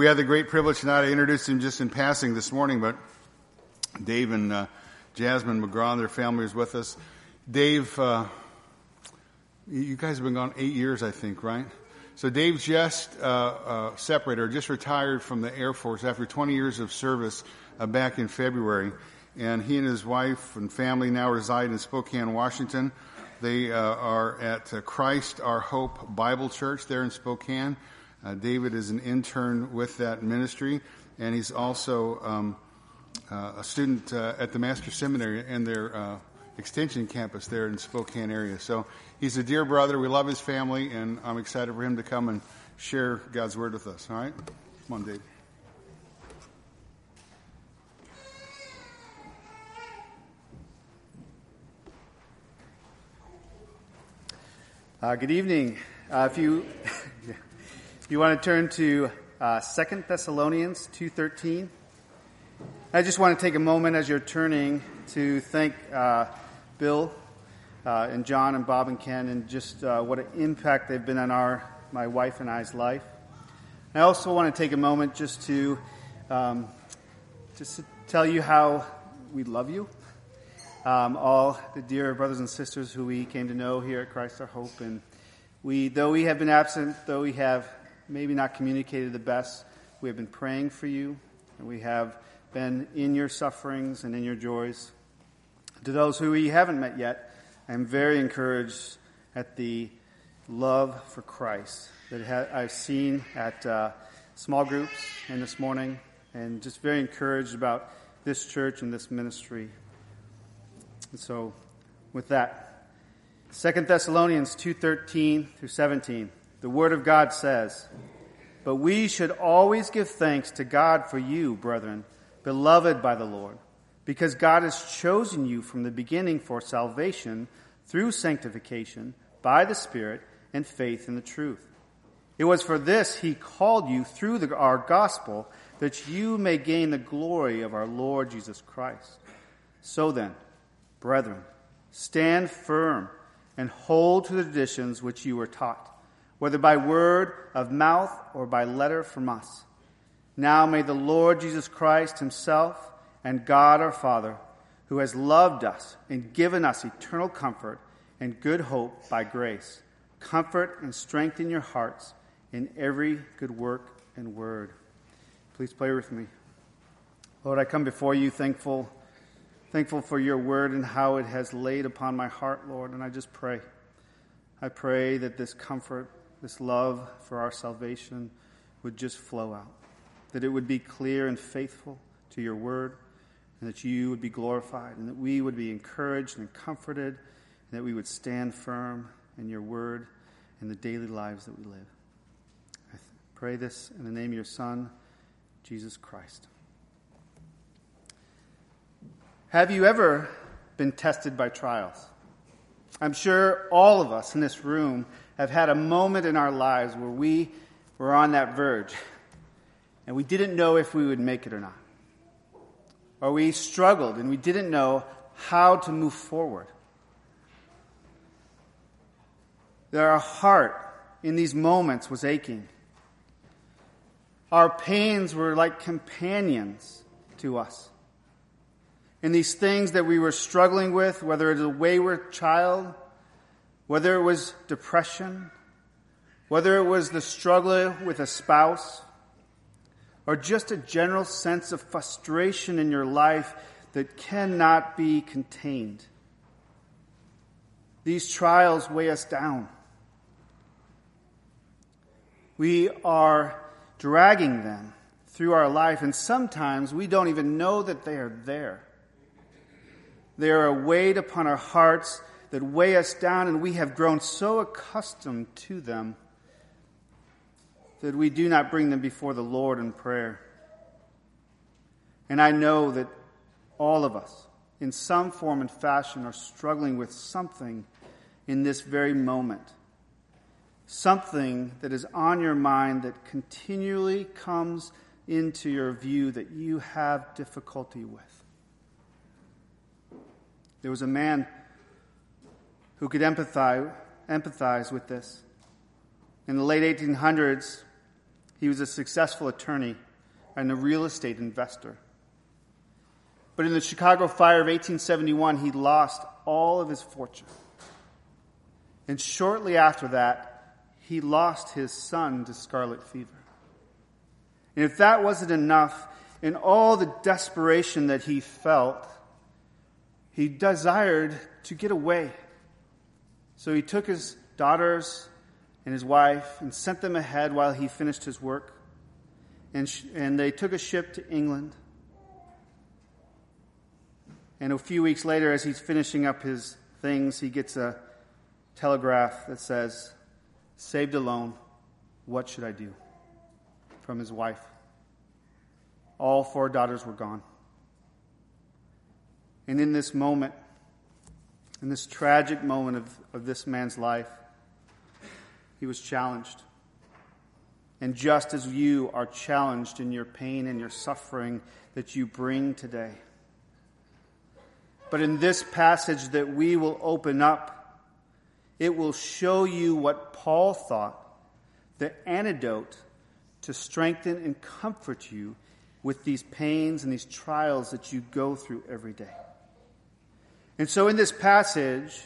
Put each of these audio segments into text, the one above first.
We had the great privilege not to introduce him just in passing this morning, but Dave and uh, Jasmine McGraw their family is with us. Dave, uh, you guys have been gone eight years, I think, right? So Dave just uh, uh, separated or just retired from the Air Force after 20 years of service uh, back in February. And he and his wife and family now reside in Spokane, Washington. They uh, are at Christ Our Hope Bible Church there in Spokane. Uh, David is an intern with that ministry, and he's also um, uh, a student uh, at the Master's Seminary and their uh, extension campus there in Spokane area. So he's a dear brother. We love his family, and I'm excited for him to come and share God's word with us. All right, come on, Dave. Uh, good evening. Uh, if you you want to turn to uh, Thessalonians two thirteen, I just want to take a moment as you're turning to thank uh, Bill uh, and John and Bob and Ken and just uh, what an impact they've been on our my wife and I's life. I also want to take a moment just to um, just to tell you how we love you um, all the dear brothers and sisters who we came to know here at Christ Our Hope. And we, though we have been absent, though we have maybe not communicated the best, we have been praying for you, and we have been in your sufferings and in your joys. To those who we haven't met yet, I am very encouraged at the love for Christ that I've seen at uh, small groups and this morning, and just very encouraged about this church and this ministry. And so, with that, Second Thessalonians 2:13 through 17, the Word of God says, "But we should always give thanks to God for you, brethren, beloved by the Lord, because God has chosen you from the beginning for salvation through sanctification by the Spirit and faith in the truth. It was for this He called you through the, our gospel, that you may gain the glory of our Lord Jesus Christ. So then." Brethren, stand firm and hold to the traditions which you were taught, whether by word of mouth or by letter from us. Now may the Lord Jesus Christ himself and God our Father, who has loved us and given us eternal comfort and good hope by grace, comfort and strengthen your hearts in every good work and word. Please pray with me. Lord, I come before you thankful Thankful for your word and how it has laid upon my heart, Lord. And I just pray. I pray that this comfort, this love for our salvation would just flow out, that it would be clear and faithful to your word, and that you would be glorified, and that we would be encouraged and comforted, and that we would stand firm in your word in the daily lives that we live. I pray this in the name of your Son, Jesus Christ. Have you ever been tested by trials? I'm sure all of us in this room have had a moment in our lives where we were on that verge and we didn't know if we would make it or not. Or we struggled and we didn't know how to move forward. That our heart in these moments was aching. Our pains were like companions to us in these things that we were struggling with, whether it was a wayward child, whether it was depression, whether it was the struggle with a spouse, or just a general sense of frustration in your life that cannot be contained. These trials weigh us down. We are dragging them through our life, and sometimes we don't even know that they are there. They are a weight upon our hearts that weigh us down, and we have grown so accustomed to them that we do not bring them before the Lord in prayer. And I know that all of us, in some form and fashion, are struggling with something in this very moment. Something that is on your mind that continually comes into your view that you have difficulty with. There was a man who could empathize, empathize with this. In the late 1800s, He was a successful attorney and a real estate investor. But in the Chicago fire of 1871, he lost all of his fortune. And shortly after that, he lost his son to scarlet fever. And if that wasn't enough, in all the desperation that he felt, he desired to get away. So he took his daughters and his wife and sent them ahead while he finished his work. And, sh- and they took a ship to England. And a few weeks later, as he's finishing up his things, he gets a telegraph that says, Saved alone, what should I do? From his wife. All four daughters were gone. And in this moment, in this tragic moment of, of this man's life, he was challenged. And just as you are challenged in your pain and your suffering that you bring today. But in this passage that we will open up, it will show you what Paul thought the antidote to strengthen and comfort you with these pains and these trials that you go through every day. And so in this passage,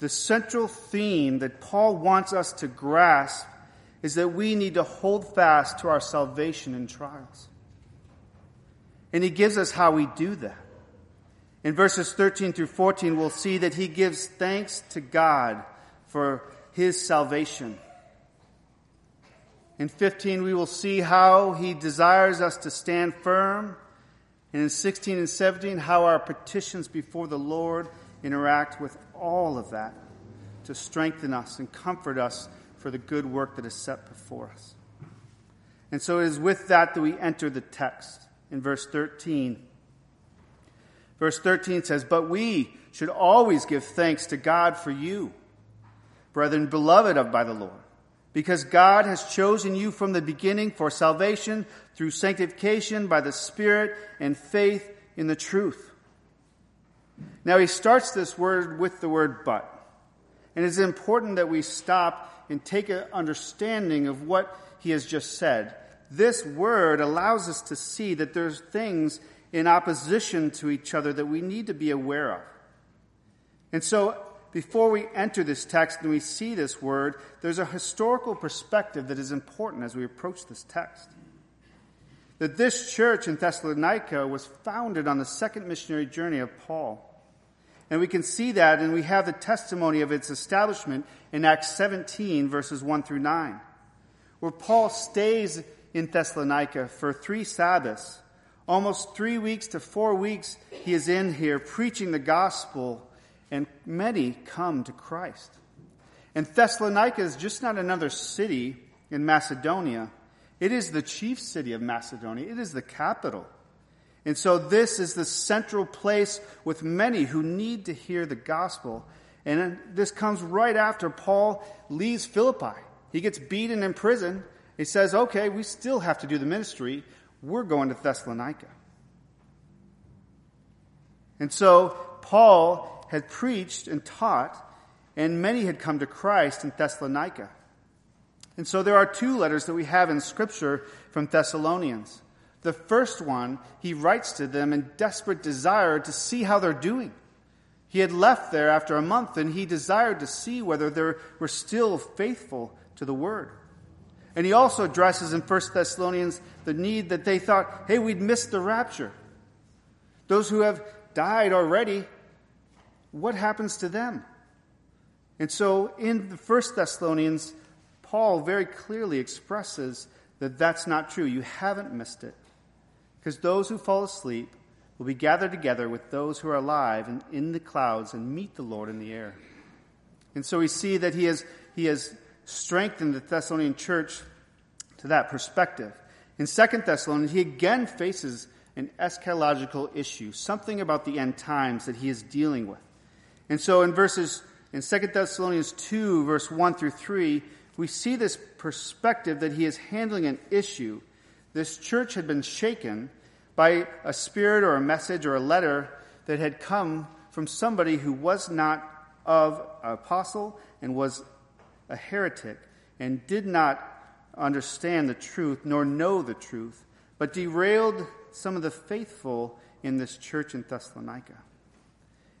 the central theme that Paul wants us to grasp is that we need to hold fast to our salvation in trials. And he gives us how we do that. In verses 13 through 14, we'll see that he gives thanks to God for his salvation. In 15, we will see how he desires us to stand firm and in 16 and 17, how our petitions before the Lord interact with all of that to strengthen us and comfort us for the good work that is set before us. And so it is with that that we enter the text in verse 13. Verse 13 says, But we should always give thanks to God for you, brethren, beloved of by the Lord because God has chosen you from the beginning for salvation through sanctification by the Spirit and faith in the truth. Now he starts this word with the word but. And it's important that we stop and take an understanding of what he has just said. This word allows us to see that there's things in opposition to each other that we need to be aware of. And so before we enter this text and we see this word, there's a historical perspective that is important as we approach this text. That this church in Thessalonica was founded on the second missionary journey of Paul. And we can see that, and we have the testimony of its establishment in Acts 17, verses 1 through 9, where Paul stays in Thessalonica for three Sabbaths. Almost three weeks to four weeks, he is in here preaching the gospel and many come to Christ. And Thessalonica is just not another city in Macedonia. It is the chief city of Macedonia. It is the capital. And so this is the central place with many who need to hear the gospel. And this comes right after Paul leaves Philippi. He gets beaten in prison. He says, okay, we still have to do the ministry. We're going to Thessalonica. And so Paul had preached and taught, and many had come to Christ in Thessalonica. And so there are two letters that we have in Scripture from Thessalonians. The first one, he writes to them in desperate desire to see how they're doing. He had left there after a month and he desired to see whether they were still faithful to the word. And he also addresses in 1 Thessalonians the need that they thought, hey, we'd missed the rapture. Those who have died already what happens to them? And so in the First Thessalonians, Paul very clearly expresses that that's not true. You haven't missed it. Because those who fall asleep will be gathered together with those who are alive in, in the clouds and meet the Lord in the air. And so we see that he has, he has strengthened the Thessalonian church to that perspective. In Second Thessalonians, he again faces an eschatological issue, something about the end times that he is dealing with. And so in verses, in 2 Thessalonians 2, verse 1 through 3, we see this perspective that he is handling an issue. This church had been shaken by a spirit or a message or a letter that had come from somebody who was not of an apostle and was a heretic and did not understand the truth nor know the truth, but derailed some of the faithful in this church in Thessalonica.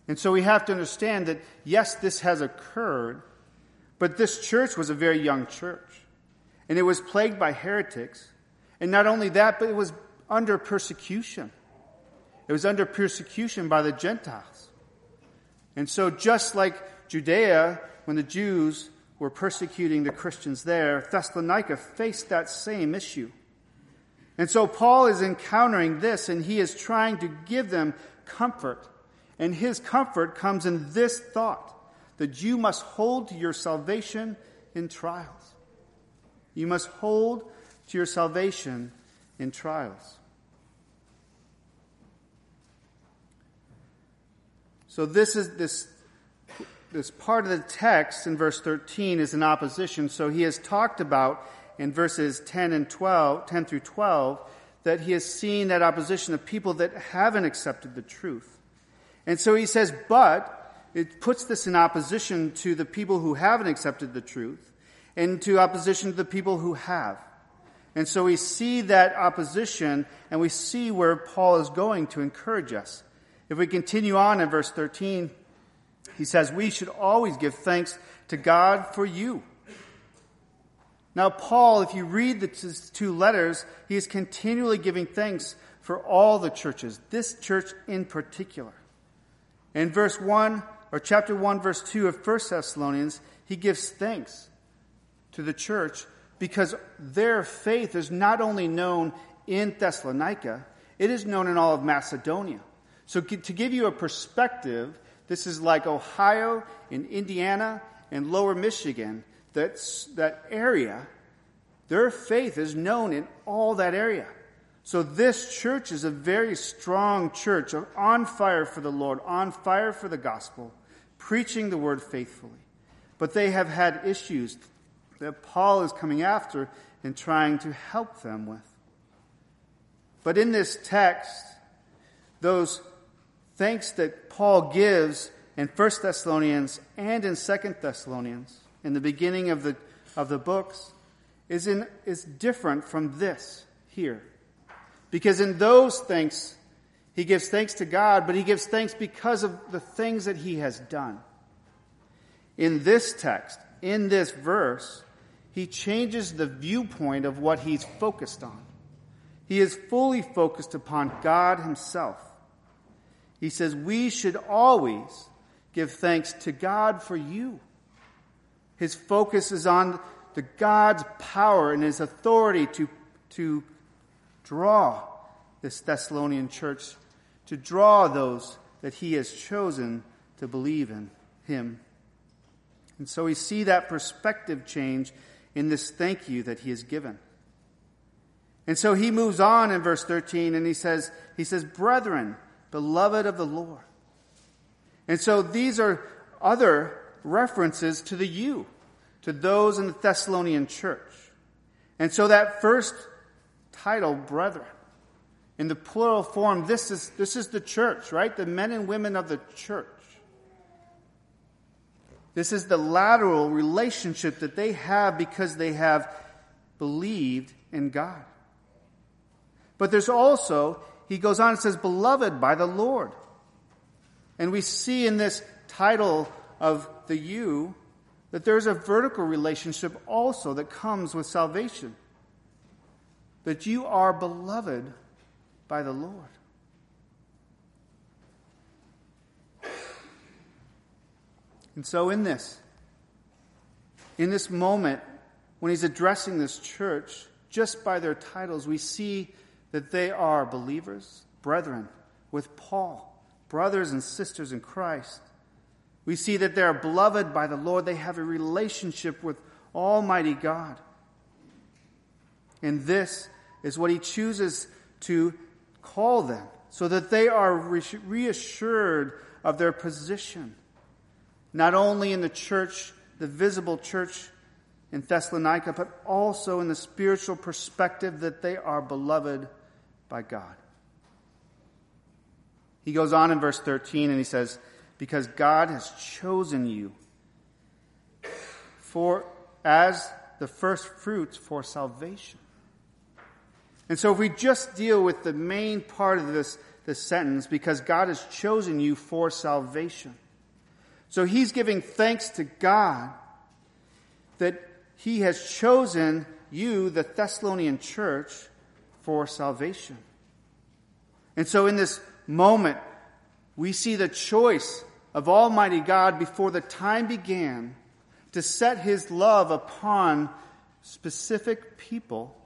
And so we have to understand that, yes, this has occurred, but this church was a very young church. And it was plagued by heretics. And not only that, but it was under persecution. It was under persecution by the Gentiles. And so, just like Judea, when the Jews were persecuting the Christians there, Thessalonica faced that same issue. And so, Paul is encountering this, and he is trying to give them comfort. And his comfort comes in this thought that you must hold to your salvation in trials. You must hold to your salvation in trials. So this is this this part of the text in verse 13 is an opposition. So he has talked about in verses 10 and 12, 10 through 12, that he has seen that opposition of people that haven't accepted the truth. And so he says, but it puts this in opposition to the people who haven't accepted the truth and to opposition to the people who have. And so we see that opposition and we see where Paul is going to encourage us. If we continue on in verse 13, he says, We should always give thanks to God for you. Now, Paul, if you read the two letters, he is continually giving thanks for all the churches, this church in particular. In verse 1, or chapter 1, verse 2 of 1 Thessalonians, he gives thanks to the church because their faith is not only known in Thessalonica, it is known in all of Macedonia. So, to give you a perspective, this is like Ohio and Indiana and lower Michigan. That's, that area, their faith is known in all that area. So this church is a very strong church, on fire for the Lord, on fire for the gospel, preaching the word faithfully. But they have had issues that Paul is coming after and trying to help them with. But in this text, those thanks that Paul gives in 1 Thessalonians and in 2 Thessalonians, in the beginning of the, of the books, is, in, is different from this here. Because in those thanks, he gives thanks to God, but he gives thanks because of the things that he has done. In this text, in this verse, he changes the viewpoint of what he's focused on. He is fully focused upon God himself. He says, We should always give thanks to God for you. His focus is on the God's power and his authority to, to draw this Thessalonian church, to draw those that he has chosen to believe in him. And so we see that perspective change in this thank you that he has given. And so he moves on in verse 13 and he says, he says, brethren, beloved of the Lord. And so these are other references to the you, to those in the Thessalonian church. And so that first title, brethren, in the plural form, this is, this is the church, right? The men and women of the church. This is the lateral relationship that they have because they have believed in God. But there's also he goes on and says, Beloved by the Lord. And we see in this title of the you that there's a vertical relationship also that comes with salvation. That you are beloved by the Lord. And so, in this, in this moment, when he's addressing this church, just by their titles, we see that they are believers, brethren, with Paul, brothers and sisters in Christ. We see that they are beloved by the Lord. They have a relationship with Almighty God. And this is what He chooses to call them so that they are reassured of their position, not only in the church, the visible church in Thessalonica, but also in the spiritual perspective that they are beloved by God. He goes on in verse 13 and he says, Because God has chosen you for as the first fruits for salvation. And so if we just deal with the main part of this, this sentence, because God has chosen you for salvation. So he's giving thanks to God that he has chosen you, the Thessalonian church, for salvation. And so in this moment, we see the choice of Almighty God before the time began to set his love upon specific people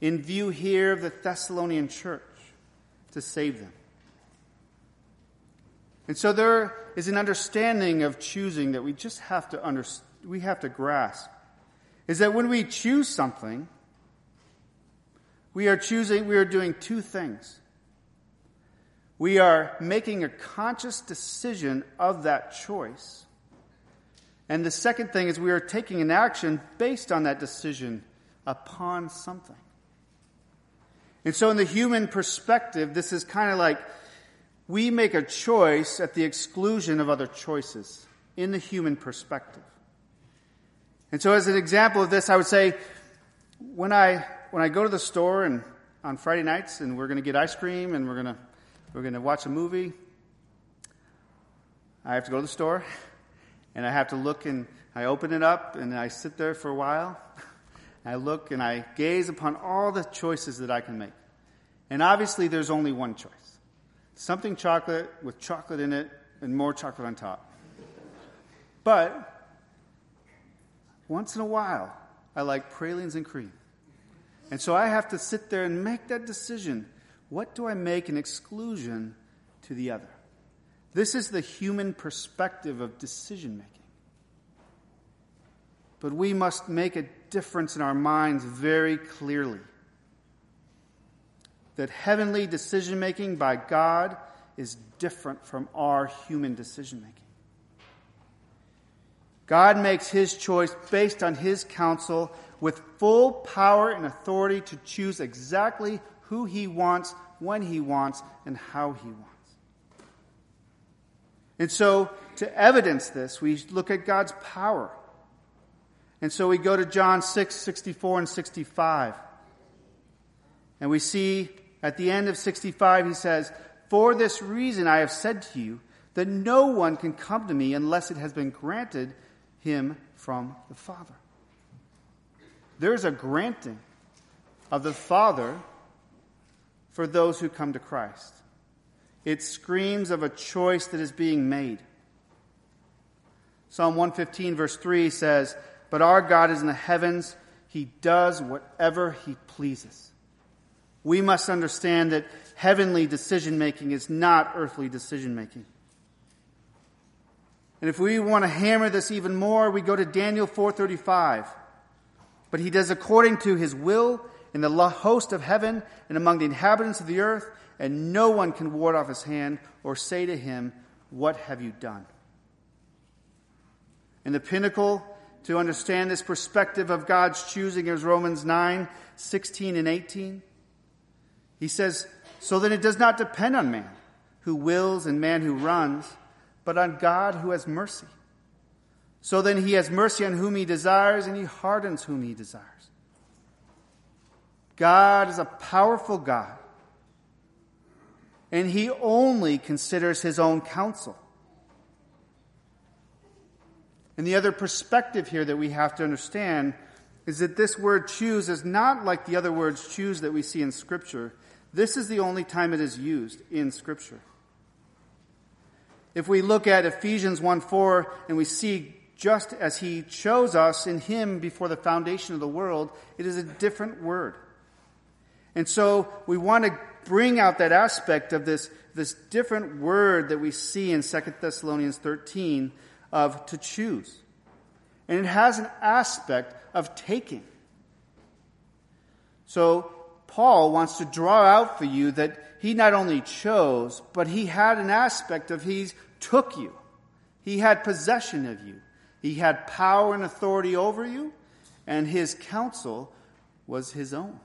in view here of the Thessalonian church to save them. And so there is an understanding of choosing that we just have to under, we have to grasp. Is that when we choose something, we are choosing, we are doing two things. We are making a conscious decision of that choice. And the second thing is we are taking an action based on that decision upon something. And so, in the human perspective, this is kind of like we make a choice at the exclusion of other choices in the human perspective. And so, as an example of this, I would say when I when I go to the store and on Friday nights and we're going to get ice cream and we're going to we're going to watch a movie, I have to go to the store and I have to look and I open it up and I sit there for a while I look and I gaze upon all the choices that I can make. And obviously, there's only one choice something chocolate with chocolate in it and more chocolate on top. But once in a while, I like pralines and cream. And so I have to sit there and make that decision. What do I make an exclusion to the other? This is the human perspective of decision making. But we must make a difference in our minds very clearly. That heavenly decision making by God is different from our human decision making. God makes his choice based on his counsel with full power and authority to choose exactly who he wants, when he wants, and how he wants. And so, to evidence this, we look at God's power. And so we go to John 6, 64 and 65. And we see at the end of 65, he says, For this reason I have said to you that no one can come to me unless it has been granted him from the Father. There is a granting of the Father for those who come to Christ. It screams of a choice that is being made. Psalm 115, verse 3 says, but our God is in the heavens. He does whatever He pleases. We must understand that heavenly decision making is not earthly decision making. And if we want to hammer this even more, we go to Daniel 4:35. But he does according to his will in the host of heaven and among the inhabitants of the earth, and no one can ward off his hand or say to him, "What have you done?" In the pinnacle to understand this perspective of God's choosing is Romans 9, 16 and 18. He says, So then it does not depend on man who wills and man who runs, but on God who has mercy. So then he has mercy on whom he desires, and he hardens whom he desires. God is a powerful God, and he only considers his own counsel. And the other perspective here that we have to understand is that this word choose is not like the other words choose that we see in Scripture. This is the only time it is used in Scripture. If we look at Ephesians 1 4 and we see just as he chose us in him before the foundation of the world, it is a different word. And so we want to bring out that aspect of this, this different word that we see in 2 Thessalonians 13 of to choose. And it has an aspect of taking. So Paul wants to draw out for you that he not only chose, but he had an aspect of he took you. He had possession of you. He had power and authority over you, and his counsel was his own.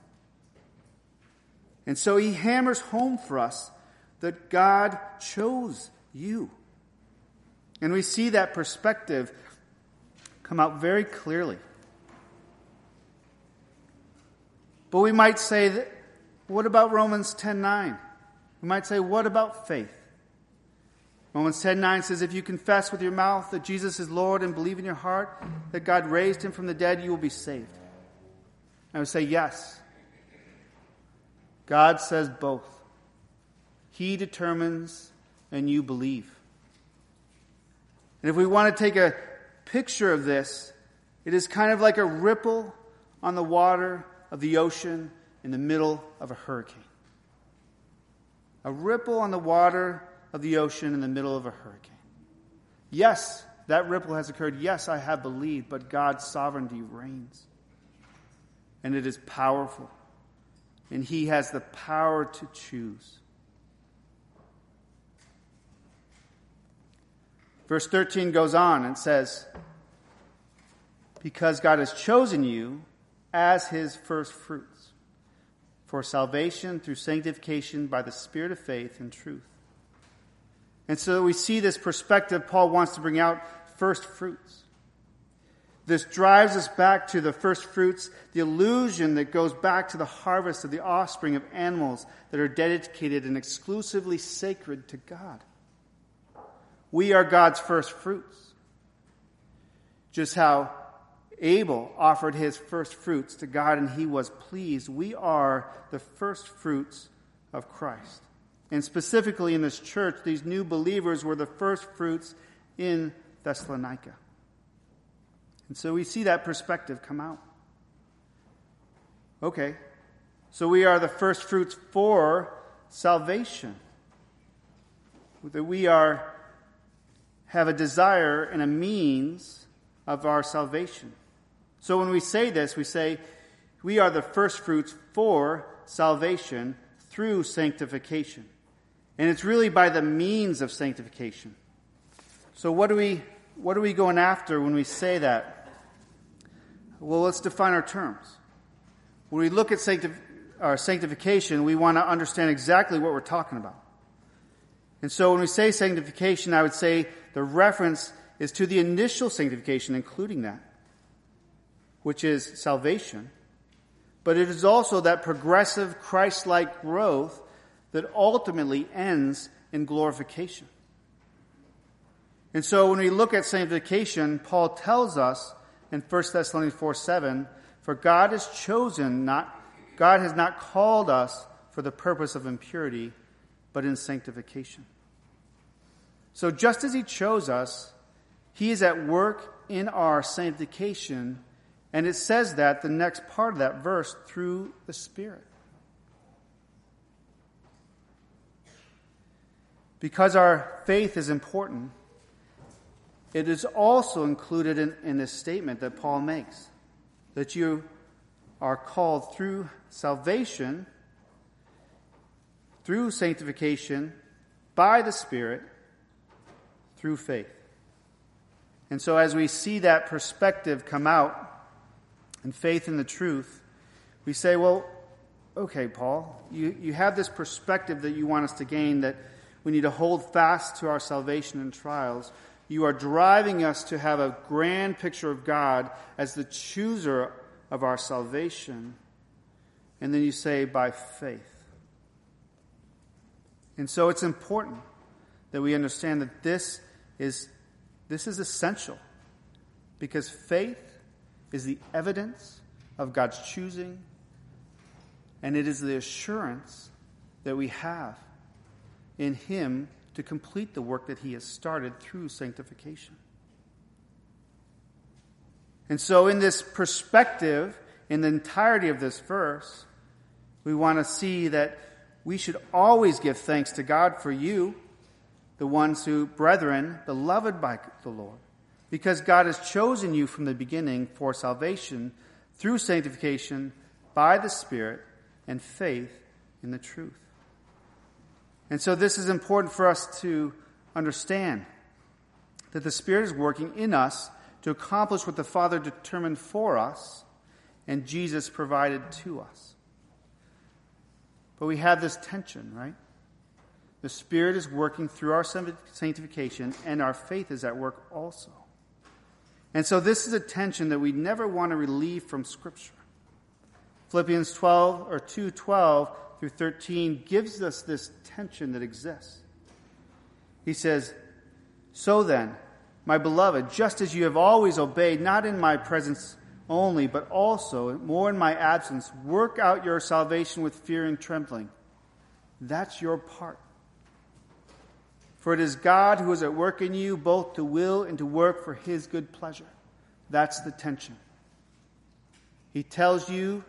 And so he hammers home for us that God chose you. And we see that perspective come out very clearly. But we might say what about Romans 10:9? We might say, what about faith? Romans 10:9 says, if you confess with your mouth that Jesus is Lord and believe in your heart that God raised him from the dead, you will be saved. I would say yes. God says both. He determines and you believe. And if we want to take a picture of this, it is kind of like a ripple on the water of the ocean in the middle of a hurricane. A ripple on the water of the ocean in the middle of a hurricane. Yes, that ripple has occurred. Yes, I have believed, but God's sovereignty reigns. And it is powerful. And He has the power to choose. Verse 13 goes on and says, Because God has chosen you as His first fruits for salvation through sanctification by the Spirit of faith and truth. And so we see this perspective Paul wants to bring out first fruits. This drives us back to the first fruits, the illusion that goes back to the harvest of the offspring of animals that are dedicated and exclusively sacred to God. We are God's first fruits. Just how Abel offered his first fruits to God and he was pleased. We are the first fruits of Christ. And specifically in this church, these new believers were the first fruits in Thessalonica. And so we see that perspective come out. Okay, so we are the first fruits for salvation. That we are have a desire and a means of our salvation. So when we say this, we say we are the first fruits for salvation through sanctification. And it's really by the means of sanctification. So what are we what are we going after when we say that? Well, let's define our terms. When we look at our sanctification, we want to understand exactly what we're talking about. And so when we say sanctification, I would say the reference is to the initial sanctification, including that, which is salvation. But it is also that progressive Christ-like growth that ultimately ends in glorification. And so when we look at sanctification, Paul tells us in 1 Thessalonians 4 7, for God has chosen not, God has not called us for the purpose of impurity, but in sanctification. So just as he chose us, he is at work in our sanctification. And it says that, the next part of that verse, through the Spirit. Because our faith is important, it is also included in, in this statement that Paul makes that you are called through salvation, through sanctification, by the Spirit, through faith. And so, as we see that perspective come out and faith in the truth, we say, well, okay, Paul, you, you have this perspective that you want us to gain that we need to hold fast to our salvation and trials. You are driving us to have a grand picture of God as the chooser of our salvation. And then you say, by faith. And so it's important that we understand that this is this is essential because faith is the evidence of God's choosing and it is the assurance that we have in him to complete the work that he has started through sanctification. And so in this perspective, in the entirety of this verse, we want to see that we should always give thanks to God for you the ones who, brethren, beloved by the Lord, because God has chosen you from the beginning for salvation through sanctification by the Spirit and faith in the truth. And so this is important for us to understand that the Spirit is working in us to accomplish what the Father determined for us and Jesus provided to us. But we have this tension, right? The Spirit is working through our sanctification, and our faith is at work also. And so, this is a tension that we never want to relieve from Scripture. Philippians 12 or 2:12 through 13 gives us this tension that exists. He says, "So then, my beloved, just as you have always obeyed, not in my presence only, but also more in my absence, work out your salvation with fear and trembling." That's your part. For it is God who is at work in you, both to will and to work for his good pleasure. That's the tension. He tells you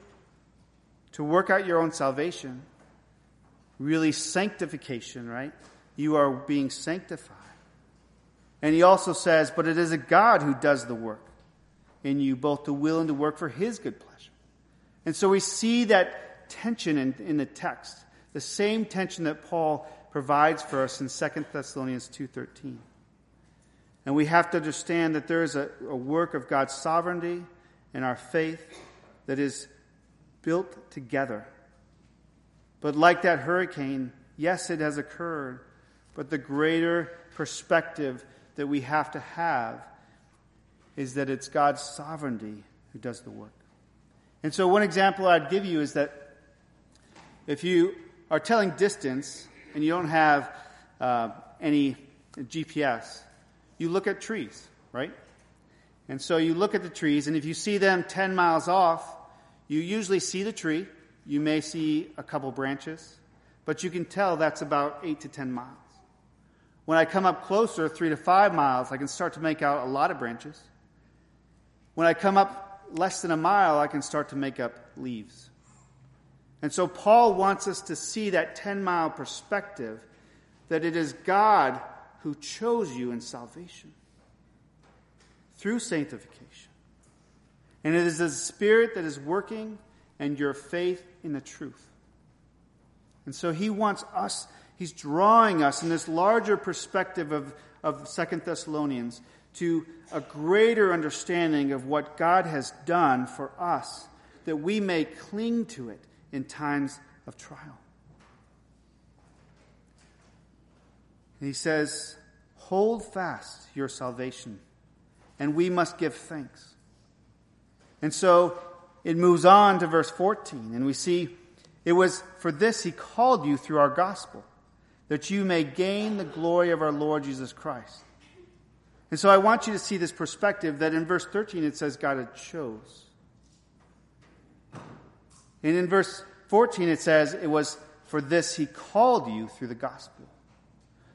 to work out your own salvation, really sanctification, right? You are being sanctified. And he also says, but it is a God who does the work in you, both to will and to work for his good pleasure. And so we see that tension in, in the text, the same tension that Paul provides for us in 2 Thessalonians 2.13. And we have to understand that there is a, a work of God's sovereignty in our faith that is built together. But like that hurricane, yes, it has occurred, but the greater perspective that we have to have is that it's God's sovereignty who does the work. And so, one example I'd give you is that if you are telling distance and you don't have uh, any GPS, you look at trees, right? And so you look at the trees, and if you see them 10 miles off, you usually see the tree. You may see a couple branches, but you can tell that's about 8 to 10 miles. When I come up closer, 3 to 5 miles, I can start to make out a lot of branches. When I come up less than a mile, I can start to make up leaves. And so Paul wants us to see that 10 mile perspective that it is God who chose you in salvation through sanctification. And it is the Spirit that is working and your faith in the truth. And so he wants us, he's drawing us in this larger perspective of, of Second Thessalonians to a greater understanding of what God has done for us, that we may cling to it in times of trial. And he says, Hold fast your salvation, and we must give thanks. And so it moves on to verse 14, and we see it was for this he called you through our gospel, that you may gain the glory of our Lord Jesus Christ. And so I want you to see this perspective that in verse 13 it says God had chose. And in verse 14, it says, It was for this he called you through the gospel.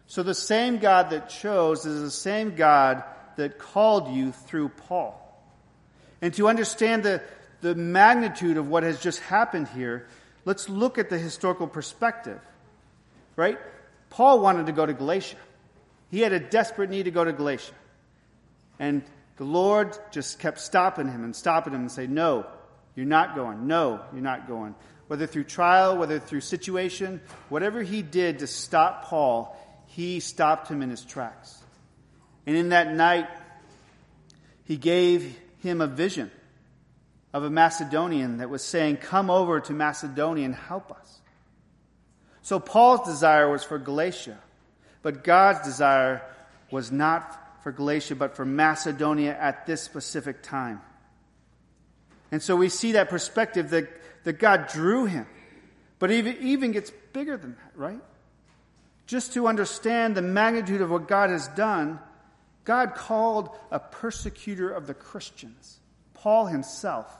So the same God that chose is the same God that called you through Paul. And to understand the, the magnitude of what has just happened here, let's look at the historical perspective. Right? Paul wanted to go to Galatia. He had a desperate need to go to Galatia. And the Lord just kept stopping him and stopping him and saying, No, you're not going. No, you're not going. Whether through trial, whether through situation, whatever he did to stop Paul, he stopped him in his tracks. And in that night, he gave him a vision of a Macedonian that was saying, Come over to Macedonia and help us. So Paul's desire was for Galatia, but God's desire was not for Galatia, but for Macedonia at this specific time. And so we see that perspective that, that God drew him. But even, even gets bigger than that, right? Just to understand the magnitude of what God has done, God called a persecutor of the Christians, Paul himself,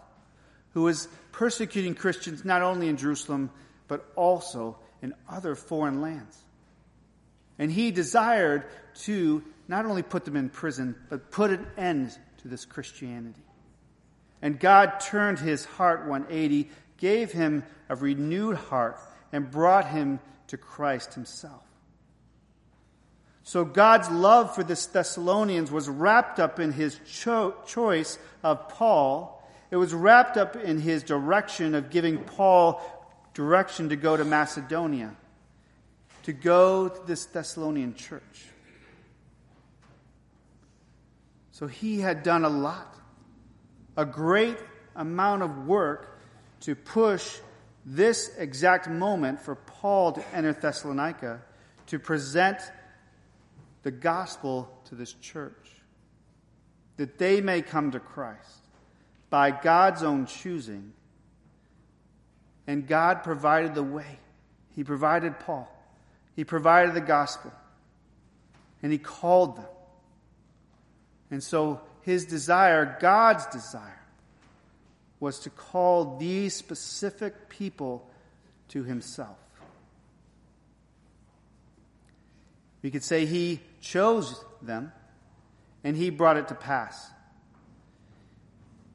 who was persecuting Christians not only in Jerusalem, but also in other foreign lands. And he desired to not only put them in prison, but put an end to this Christianity. And God turned his heart 180, gave him a renewed heart, and brought him to Christ himself. So God's love for the Thessalonians was wrapped up in his cho- choice of Paul. It was wrapped up in his direction of giving Paul direction to go to Macedonia, to go to this Thessalonian church. So he had done a lot a great amount of work to push this exact moment for Paul to enter Thessalonica to present the gospel to this church, that they may come to Christ by God's own choosing, And God provided the way. He provided Paul. He provided the gospel. And he called them. And so his desire, God's desire, was to call these specific people to himself. We could say he chose them and he brought it to pass.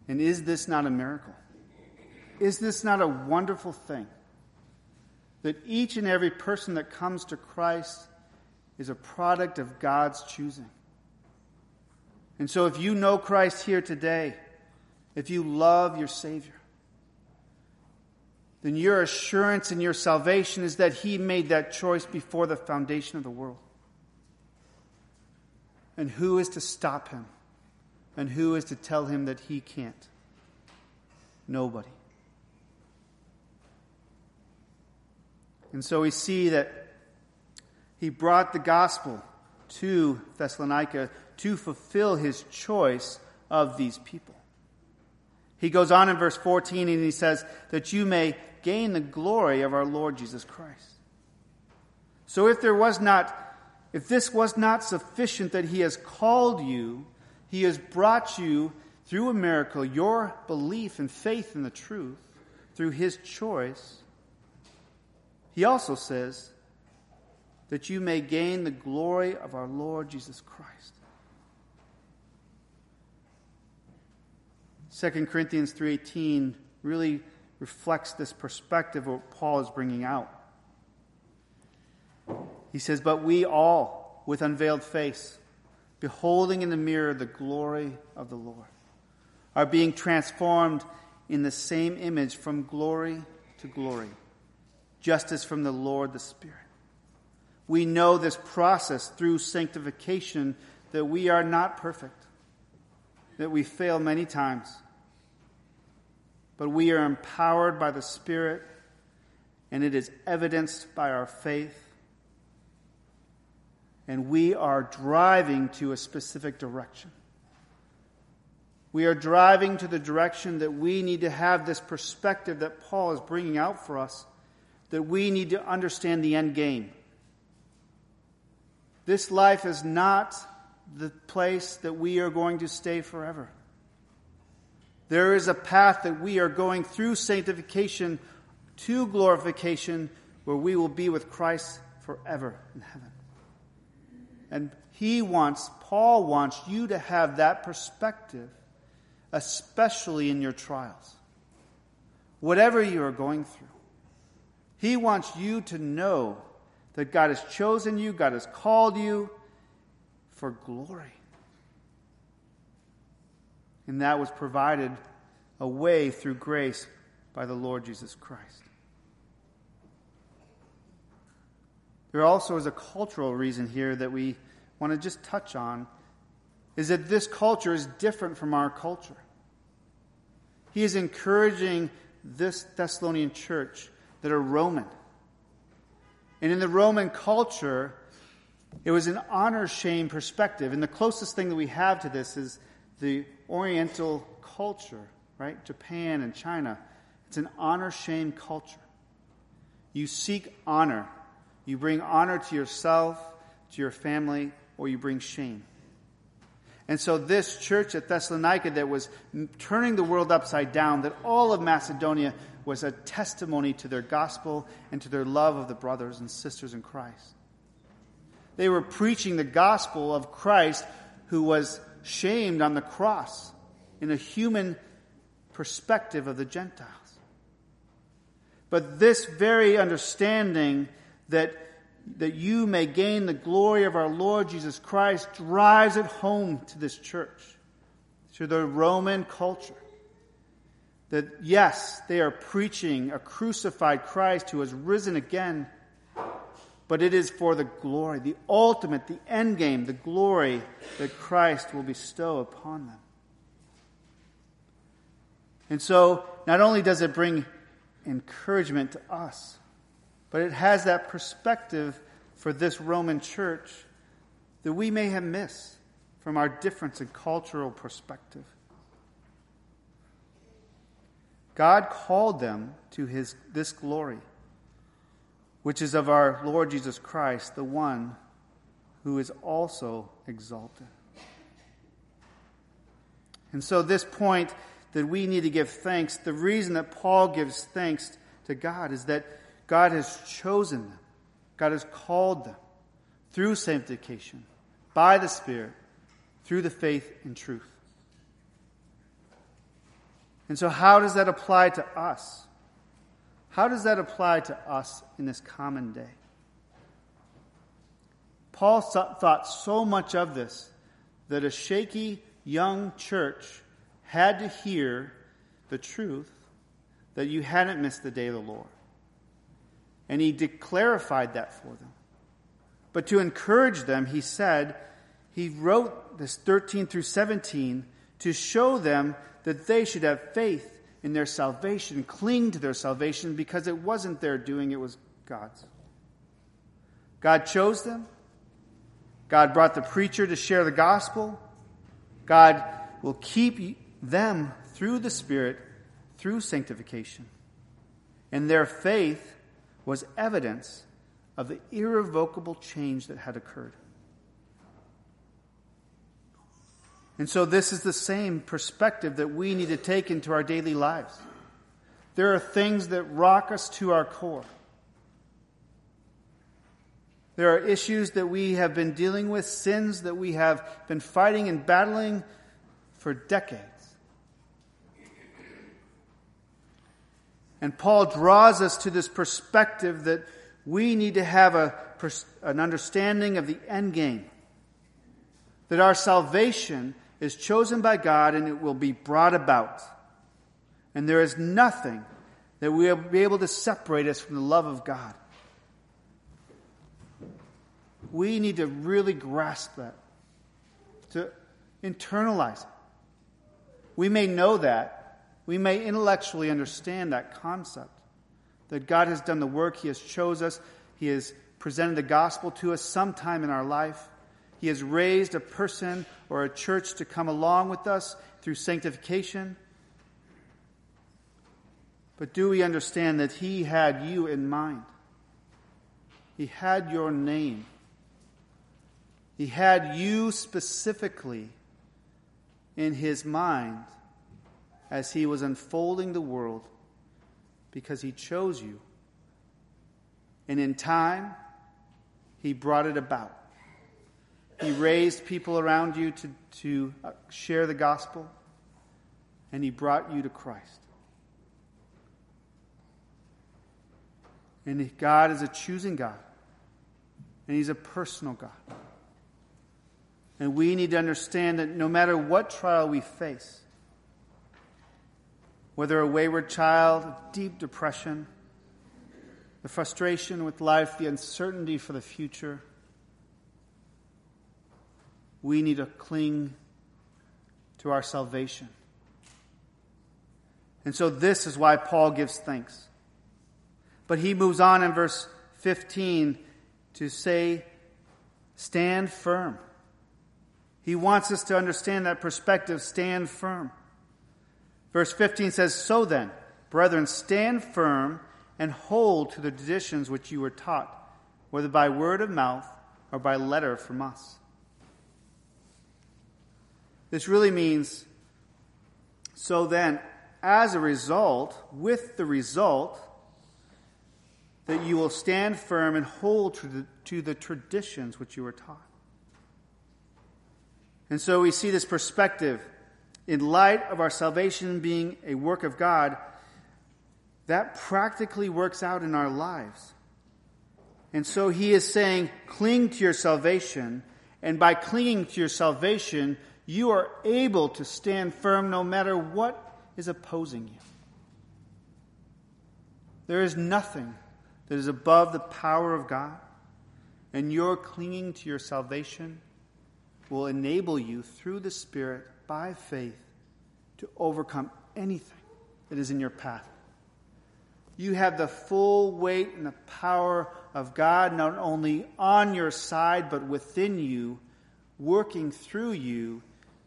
And is this not a miracle? Is this not a wonderful thing? That each and every person that comes to Christ is a product of God's choosing. And so, if you know Christ here today, if you love your Savior, then your assurance in your salvation is that He made that choice before the foundation of the world. And who is to stop Him? And who is to tell Him that He can't? Nobody. And so we see that He brought the gospel to Thessalonica to fulfill his choice of these people. He goes on in verse 14 and he says, that you may gain the glory of our Lord Jesus Christ. So if there was not, if this was not sufficient that he has called you, he has brought you through a miracle, your belief and faith in the truth, through his choice, he also says that you may gain the glory of our Lord Jesus Christ. 2 Corinthians 3:18 really reflects this perspective of what Paul is bringing out. He says, "But we all with unveiled face, beholding in the mirror the glory of the Lord, are being transformed in the same image from glory to glory, just as from the Lord the Spirit." We know this process through sanctification that we are not perfect, that we fail many times but we are empowered by the Spirit, and it is evidenced by our faith. And we are driving to a specific direction. We are driving to the direction that we need to have this perspective that Paul is bringing out for us, that we need to understand the end game. This life is not the place that we are going to stay forever. There is a path that we are going through sanctification to glorification where we will be with Christ forever in heaven. And he wants, Paul wants you to have that perspective, especially in your trials. Whatever you are going through, he wants you to know that God has chosen you, God has called you for glory. And that was provided a way through grace by the Lord Jesus Christ. There also is a cultural reason here that we want to just touch on is that this culture is different from our culture. He is encouraging this Thessalonian church that are Roman. And in the Roman culture, it was an honor shame perspective. And the closest thing that we have to this is the Oriental culture, right? Japan and China. It's an honor shame culture. You seek honor. You bring honor to yourself, to your family, or you bring shame. And so, this church at Thessalonica that was turning the world upside down, that all of Macedonia was a testimony to their gospel and to their love of the brothers and sisters in Christ. They were preaching the gospel of Christ who was shamed on the cross in a human perspective of the Gentiles. But this very understanding that, that you may gain the glory of our Lord Jesus Christ drives it home to this church, to the Roman culture. That yes, they are preaching a crucified Christ who has risen again but it is for the glory, the ultimate, the end game, the glory that Christ will bestow upon them. And so, not only does it bring encouragement to us, but it has that perspective for this Roman church that we may have missed from our difference in cultural perspective. God called them to his, this glory, which is of our Lord Jesus Christ, the one who is also exalted. And so, this point that we need to give thanks, the reason that Paul gives thanks to God is that God has chosen them, God has called them through sanctification, by the Spirit, through the faith and truth. And so, how does that apply to us? How does that apply to us in this common day? Paul thought so much of this that a shaky young church had to hear the truth that you hadn't missed the day of the Lord. And he clarified that for them. But to encourage them, he said, he wrote this 13 through 17 to show them that they should have faith in their salvation, cling to their salvation because it wasn't their doing, it was God's. God chose them. God brought the preacher to share the gospel. God will keep them through the Spirit, through sanctification. And their faith was evidence of the irrevocable change that had occurred. And so, this is the same perspective that we need to take into our daily lives. There are things that rock us to our core. There are issues that we have been dealing with, sins that we have been fighting and battling for decades. And Paul draws us to this perspective that we need to have a, an understanding of the end game. That our salvation is chosen by God and it will be brought about. And there is nothing that will be able to separate us from the love of God. We need to really grasp that, to internalize it. We may know that. We may intellectually understand that concept that God has done the work, He has chose us, He has presented the gospel to us sometime in our life. He has raised a person or a church to come along with us through sanctification. But do we understand that He had you in mind? He had your name. He had you specifically in His mind as He was unfolding the world because He chose you. And in time, He brought it about. He raised people around you to, to uh, share the gospel, and He brought you to Christ. And God is a choosing God, and He's a personal God. And we need to understand that no matter what trial we face, whether a wayward child, deep depression, the frustration with life, the uncertainty for the future, we need to cling to our salvation. And so this is why Paul gives thanks. But he moves on in verse 15 to say, stand firm. He wants us to understand that perspective, stand firm. Verse 15 says, So then, brethren, stand firm and hold to the traditions which you were taught, whether by word of mouth or by letter from us. This really means, so then, as a result, with the result, that you will stand firm and hold to the, to the traditions which you were taught. And so we see this perspective in light of our salvation being a work of God, that practically works out in our lives. And so he is saying, cling to your salvation, and by clinging to your salvation, you are able to stand firm no matter what is opposing you. There is nothing that is above the power of God, and your clinging to your salvation will enable you through the Spirit by faith to overcome anything that is in your path. You have the full weight and the power of God not only on your side, but within you, working through you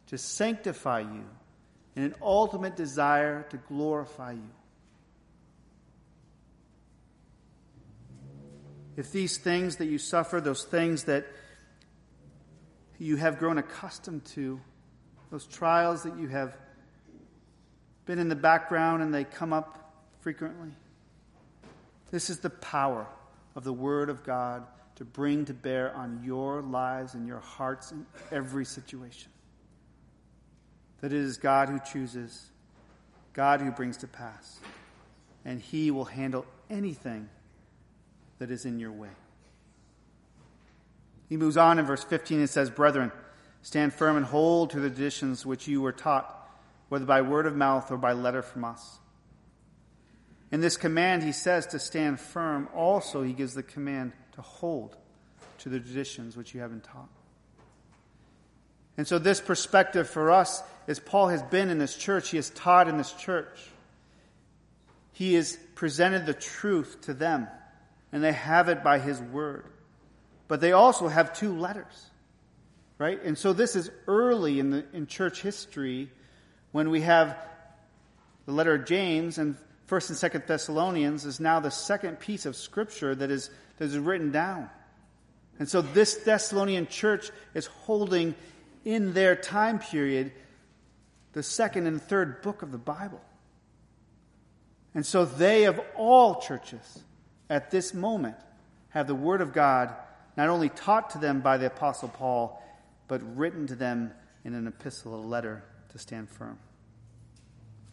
to sanctify you, and an ultimate desire to glorify you. If these things that you suffer, those things that you have grown accustomed to, those trials that you have been in the background and they come up frequently, this is the power of the Word of God to bring to bear on your lives and your hearts in every situation. That it is God who chooses, God who brings to pass, and He will handle anything that is in your way. He moves on in verse 15 and says, Brethren, stand firm and hold to the traditions which you were taught, whether by word of mouth or by letter from us. In this command, he says to stand firm. Also, he gives the command to hold to the traditions which you have been taught. And so, this perspective for us is Paul has been in this church, he has taught in this church. He has presented the truth to them, and they have it by his word. But they also have two letters, right? And so, this is early in, the, in church history when we have the letter of James and First and Second Thessalonians is now the second piece of scripture that is, that is written down. And so this Thessalonian church is holding in their time period the second and third book of the Bible. And so they, of all churches, at this moment, have the Word of God not only taught to them by the Apostle Paul, but written to them in an epistle, a letter to stand firm.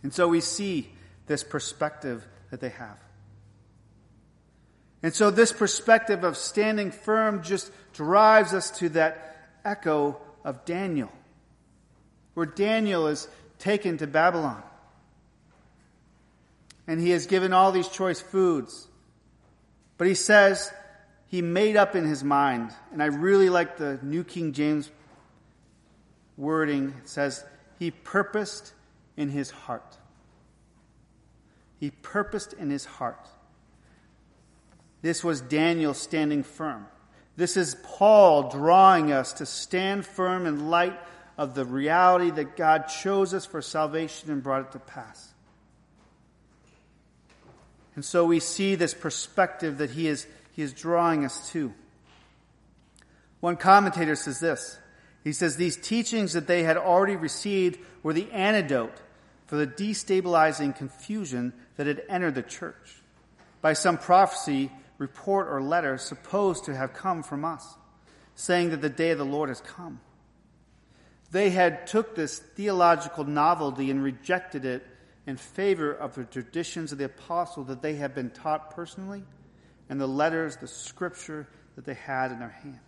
And so we see this perspective that they have. And so this perspective of standing firm just drives us to that echo of Daniel, where Daniel is taken to Babylon. And he has given all these choice foods. But he says he made up in his mind, and I really like the New King James wording. It says, he purposed in his heart. He purposed in his heart. This was Daniel standing firm. This is Paul drawing us to stand firm in light of the reality that God chose us for salvation and brought it to pass. And so we see this perspective that he is, he is drawing us to. One commentator says this. He says these teachings that they had already received were the antidote for the destabilizing confusion that had entered the church by some prophecy, report, or letter supposed to have come from us, saying that the day of the Lord has come. They had took this theological novelty and rejected it in favor of the traditions of the apostle that they had been taught personally and the letters, the scripture that they had in their hand.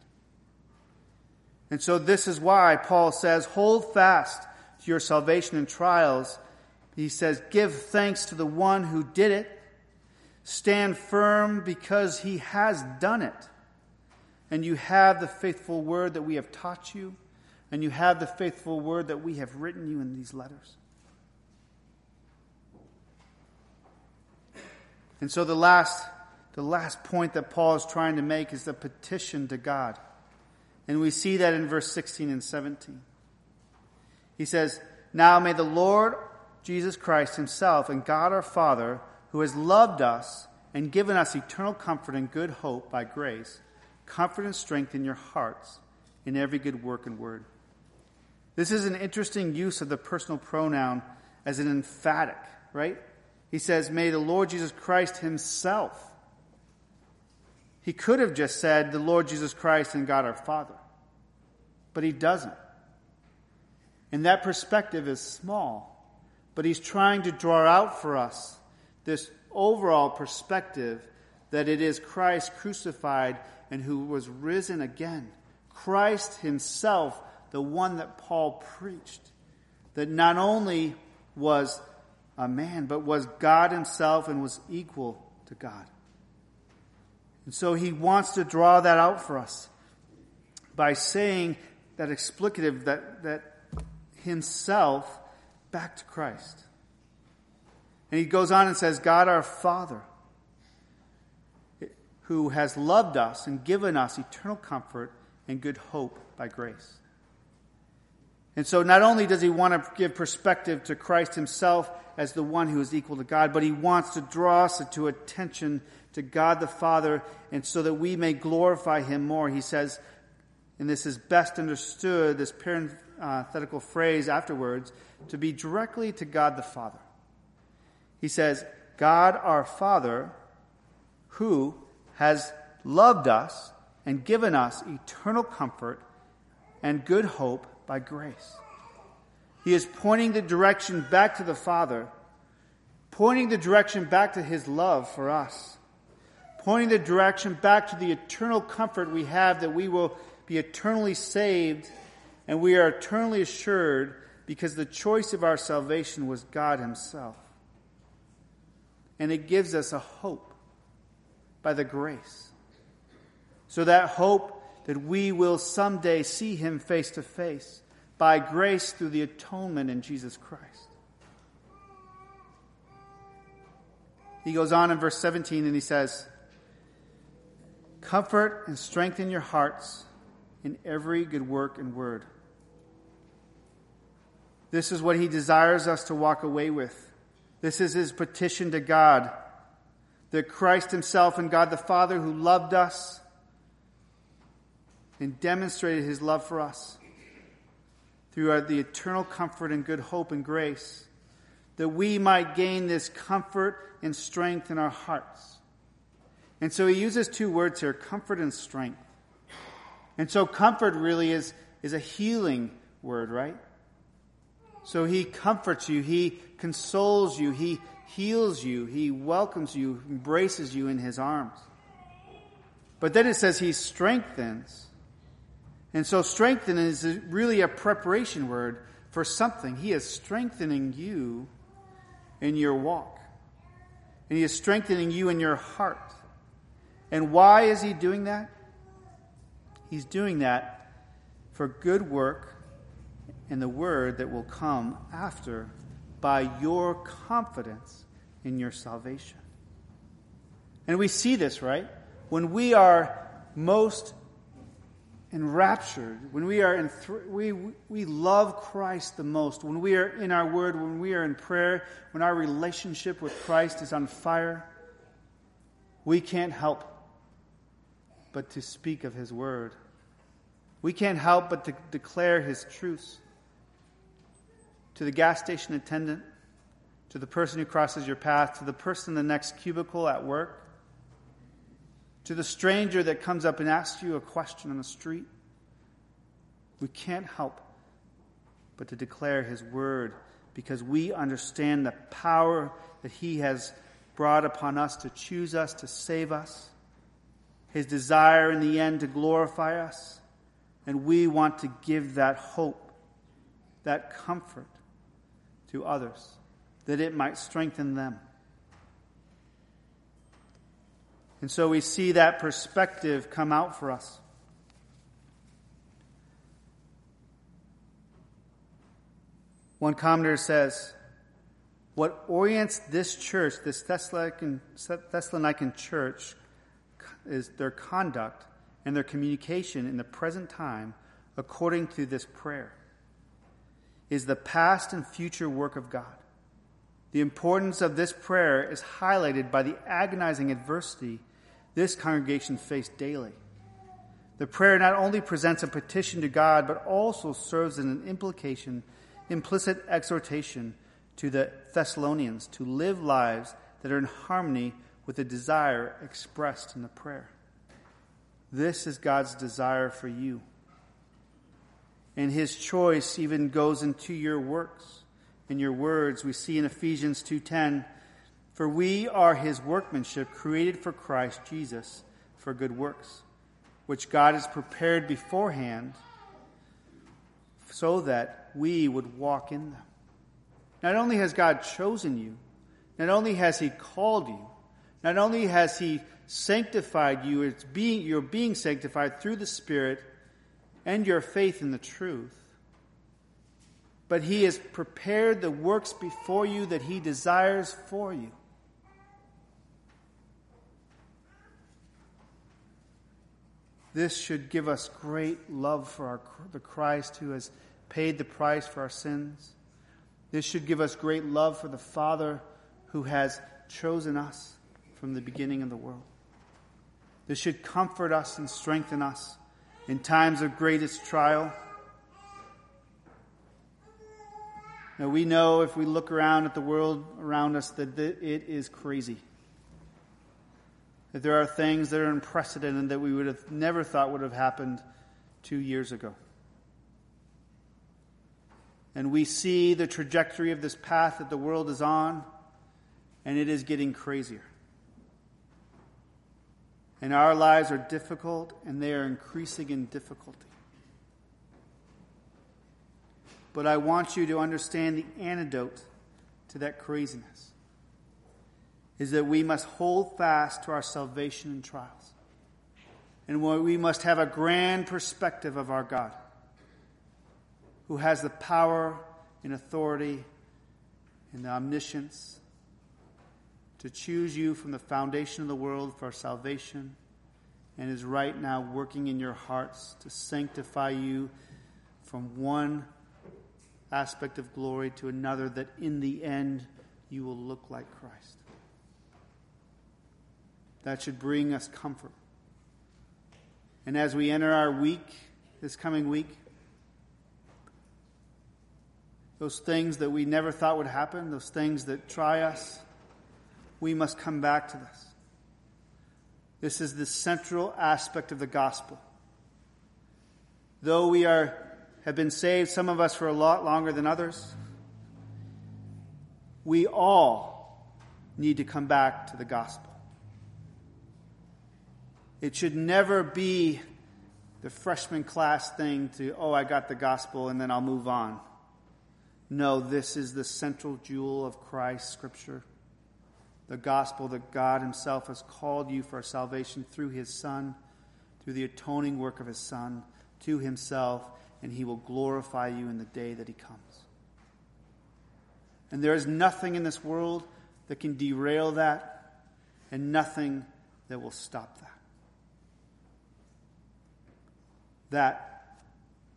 And so this is why Paul says, hold fast to your salvation in trials he says, Give thanks to the one who did it. Stand firm because he has done it. And you have the faithful word that we have taught you, and you have the faithful word that we have written you in these letters. And so the last, the last point that Paul is trying to make is the petition to God. And we see that in verse 16 and 17. He says, Now may the Lord Jesus Christ Himself and God our Father, who has loved us and given us eternal comfort and good hope by grace, comfort and strengthen your hearts in every good work and word. This is an interesting use of the personal pronoun as an emphatic, right? He says, May the Lord Jesus Christ Himself. He could have just said, The Lord Jesus Christ and God our Father. But He doesn't. And that perspective is small but he's trying to draw out for us this overall perspective that it is Christ crucified and who was risen again. Christ himself, the one that Paul preached, that not only was a man, but was God himself and was equal to God. And so he wants to draw that out for us by saying that explicative that, that himself back to Christ. And he goes on and says, God our Father, who has loved us and given us eternal comfort and good hope by grace. And so not only does he want to give perspective to Christ himself as the one who is equal to God, but he wants to draw us to attention to God the Father, and so that we may glorify him more. He says, and this is best understood, this parenthetical phrase afterwards, to be directly to God the Father. He says, God our Father, who has loved us and given us eternal comfort and good hope by grace. He is pointing the direction back to the Father, pointing the direction back to His love for us, pointing the direction back to the eternal comfort we have that we will be eternally saved and we are eternally assured because the choice of our salvation was God Himself. And it gives us a hope by the grace. So that hope that we will someday see Him face to face by grace through the atonement in Jesus Christ. He goes on in verse 17 and he says, Comfort and strengthen your hearts in every good work and word. This is what he desires us to walk away with. This is his petition to God that Christ himself and God the Father, who loved us and demonstrated his love for us through the eternal comfort and good hope and grace, that we might gain this comfort and strength in our hearts. And so he uses two words here comfort and strength. And so comfort really is, is a healing word, right? So he comforts you, he consoles you, he heals you, he welcomes you, embraces you in his arms. But then it says he strengthens. And so strengthen is really a preparation word for something. He is strengthening you in your walk. And he is strengthening you in your heart. And why is he doing that? He's doing that for good work and the word that will come after by your confidence in your salvation. And we see this, right? When we are most enraptured, when we are in, th- we, we love Christ the most, when we are in our word, when we are in prayer, when our relationship with Christ is on fire, we can't help but to speak of his word. We can't help but to declare his truths to the gas station attendant, to the person who crosses your path, to the person in the next cubicle at work, to the stranger that comes up and asks you a question on the street. We can't help but to declare his word because we understand the power that he has brought upon us to choose us, to save us, his desire in the end to glorify us. And we want to give that hope, that comfort to others, that it might strengthen them. And so we see that perspective come out for us. One commentator says, What orients this church, this Thessalonican, Thessalonican church, is their conduct and their communication in the present time according to this prayer is the past and future work of God. The importance of this prayer is highlighted by the agonizing adversity this congregation faced daily. The prayer not only presents a petition to God, but also serves as an implication, implicit exhortation to the Thessalonians to live lives that are in harmony with the desire expressed in the prayer. This is God's desire for you and his choice even goes into your works and your words. We see in Ephesians 2:10, "For we are his workmanship, created for Christ Jesus for good works, which God has prepared beforehand so that we would walk in them." Not only has God chosen you, not only has he called you, not only has he sanctified you, it's being, you're being sanctified through the Spirit and your faith in the truth. But He has prepared the works before you that He desires for you. This should give us great love for our, the Christ who has paid the price for our sins. This should give us great love for the Father who has chosen us from the beginning of the world. This should comfort us and strengthen us in times of greatest trial. Now, we know if we look around at the world around us that it is crazy. That there are things that are unprecedented that we would have never thought would have happened two years ago. And we see the trajectory of this path that the world is on, and it is getting crazier. And our lives are difficult, and they are increasing in difficulty. But I want you to understand the antidote to that craziness is that we must hold fast to our salvation in trials. And we must have a grand perspective of our God, who has the power and authority and the omniscience to choose you from the foundation of the world for salvation and is right now working in your hearts to sanctify you from one aspect of glory to another, that in the end you will look like Christ. That should bring us comfort. And as we enter our week, this coming week, those things that we never thought would happen, those things that try us, we must come back to this. This is the central aspect of the gospel. Though we are have been saved, some of us for a lot longer than others, we all need to come back to the gospel. It should never be the freshman class thing to, oh, I got the gospel and then I'll move on. No, this is the central jewel of Christ's scripture. The gospel that God Himself has called you for salvation through His Son, through the atoning work of His Son, to Himself, and He will glorify you in the day that He comes. And there is nothing in this world that can derail that, and nothing that will stop that. That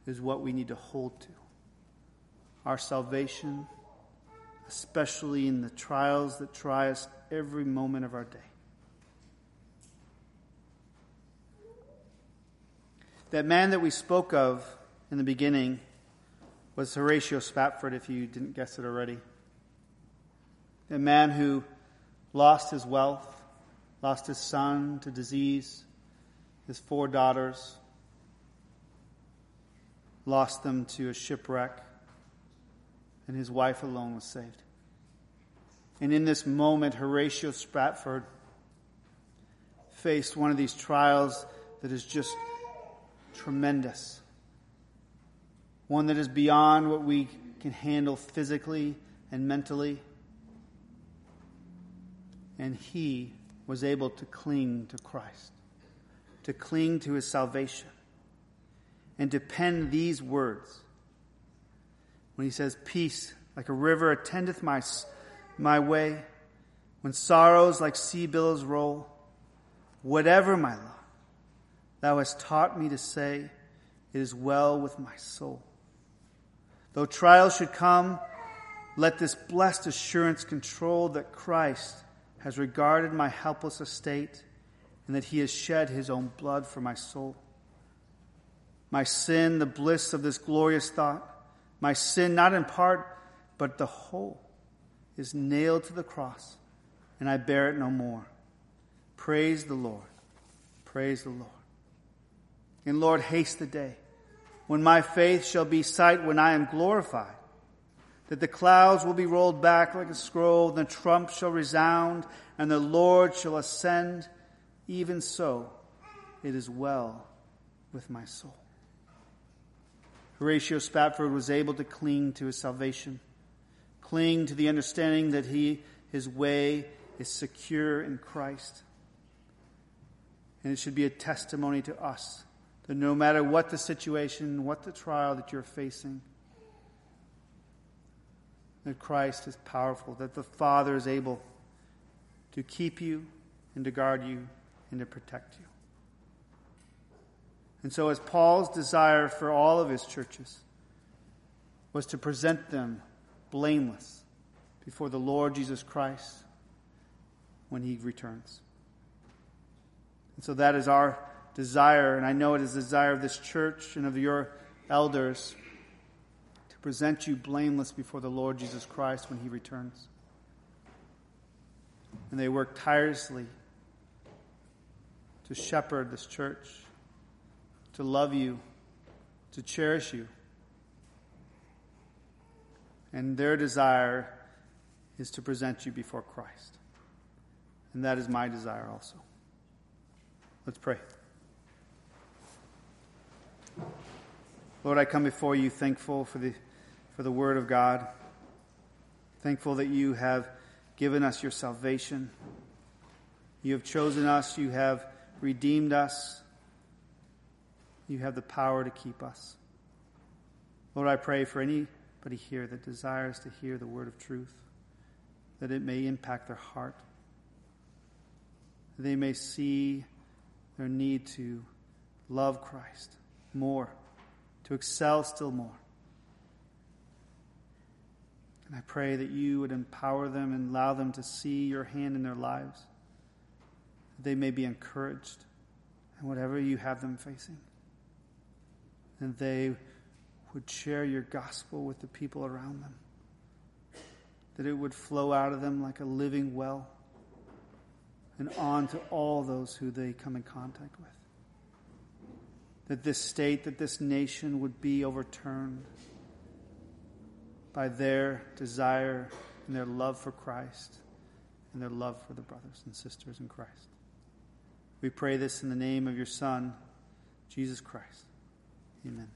is what we need to hold to. Our salvation, especially in the trials that try us every moment of our day. That man that we spoke of in the beginning was Horatio Spafford, if you didn't guess it already. A man who lost his wealth, lost his son to disease, his four daughters, lost them to a shipwreck, and his wife alone was saved. And in this moment, Horatio Spafford faced one of these trials that is just tremendous. One that is beyond what we can handle physically and mentally. And he was able to cling to Christ, to cling to his salvation and to pen these words. When he says, Peace like a river attendeth my, my way, when sorrows like sea billows roll, whatever my lot, thou hast taught me to say, It is well with my soul. Though trials should come, let this blessed assurance control that Christ has regarded my helpless estate and that he has shed his own blood for my soul my sin, the bliss of this glorious thought, my sin, not in part, but the whole, is nailed to the cross, and I bear it no more. Praise the Lord. Praise the Lord. And Lord, haste the day when my faith shall be sight when I am glorified, that the clouds will be rolled back like a scroll, the trump shall resound, and the Lord shall ascend. Even so, it is well with my soul. Horatio Spafford was able to cling to his salvation, cling to the understanding that he, his way is secure in Christ. And it should be a testimony to us that no matter what the situation, what the trial that you're facing, that Christ is powerful, that the Father is able to keep you and to guard you and to protect you. And so, as Paul's desire for all of his churches was to present them blameless before the Lord Jesus Christ, when he returns. And so that is our desire, and I know it is the desire of this church and of your elders to present you blameless before the Lord Jesus Christ when he returns. And they work tirelessly to shepherd this church, to love you, to cherish you. And their desire is to present you before Christ. And that is my desire also. Let's pray. Lord, I come before you thankful for the, for the Word of God, thankful that you have given us your salvation. You have chosen us, you have redeemed us, you have the power to keep us. Lord, I pray for anybody here that desires to hear the word of truth, that it may impact their heart, that they may see their need to love Christ more, to excel still more. And I pray that you would empower them and allow them to see your hand in their lives, that they may be encouraged in whatever you have them facing, and they would share your gospel with the people around them, that it would flow out of them like a living well and on to all those who they come in contact with. That this state, that this nation would be overturned by their desire and their love for Christ and their love for the brothers and sisters in Christ. We pray this in the name of your Son, Jesus Christ. Amen.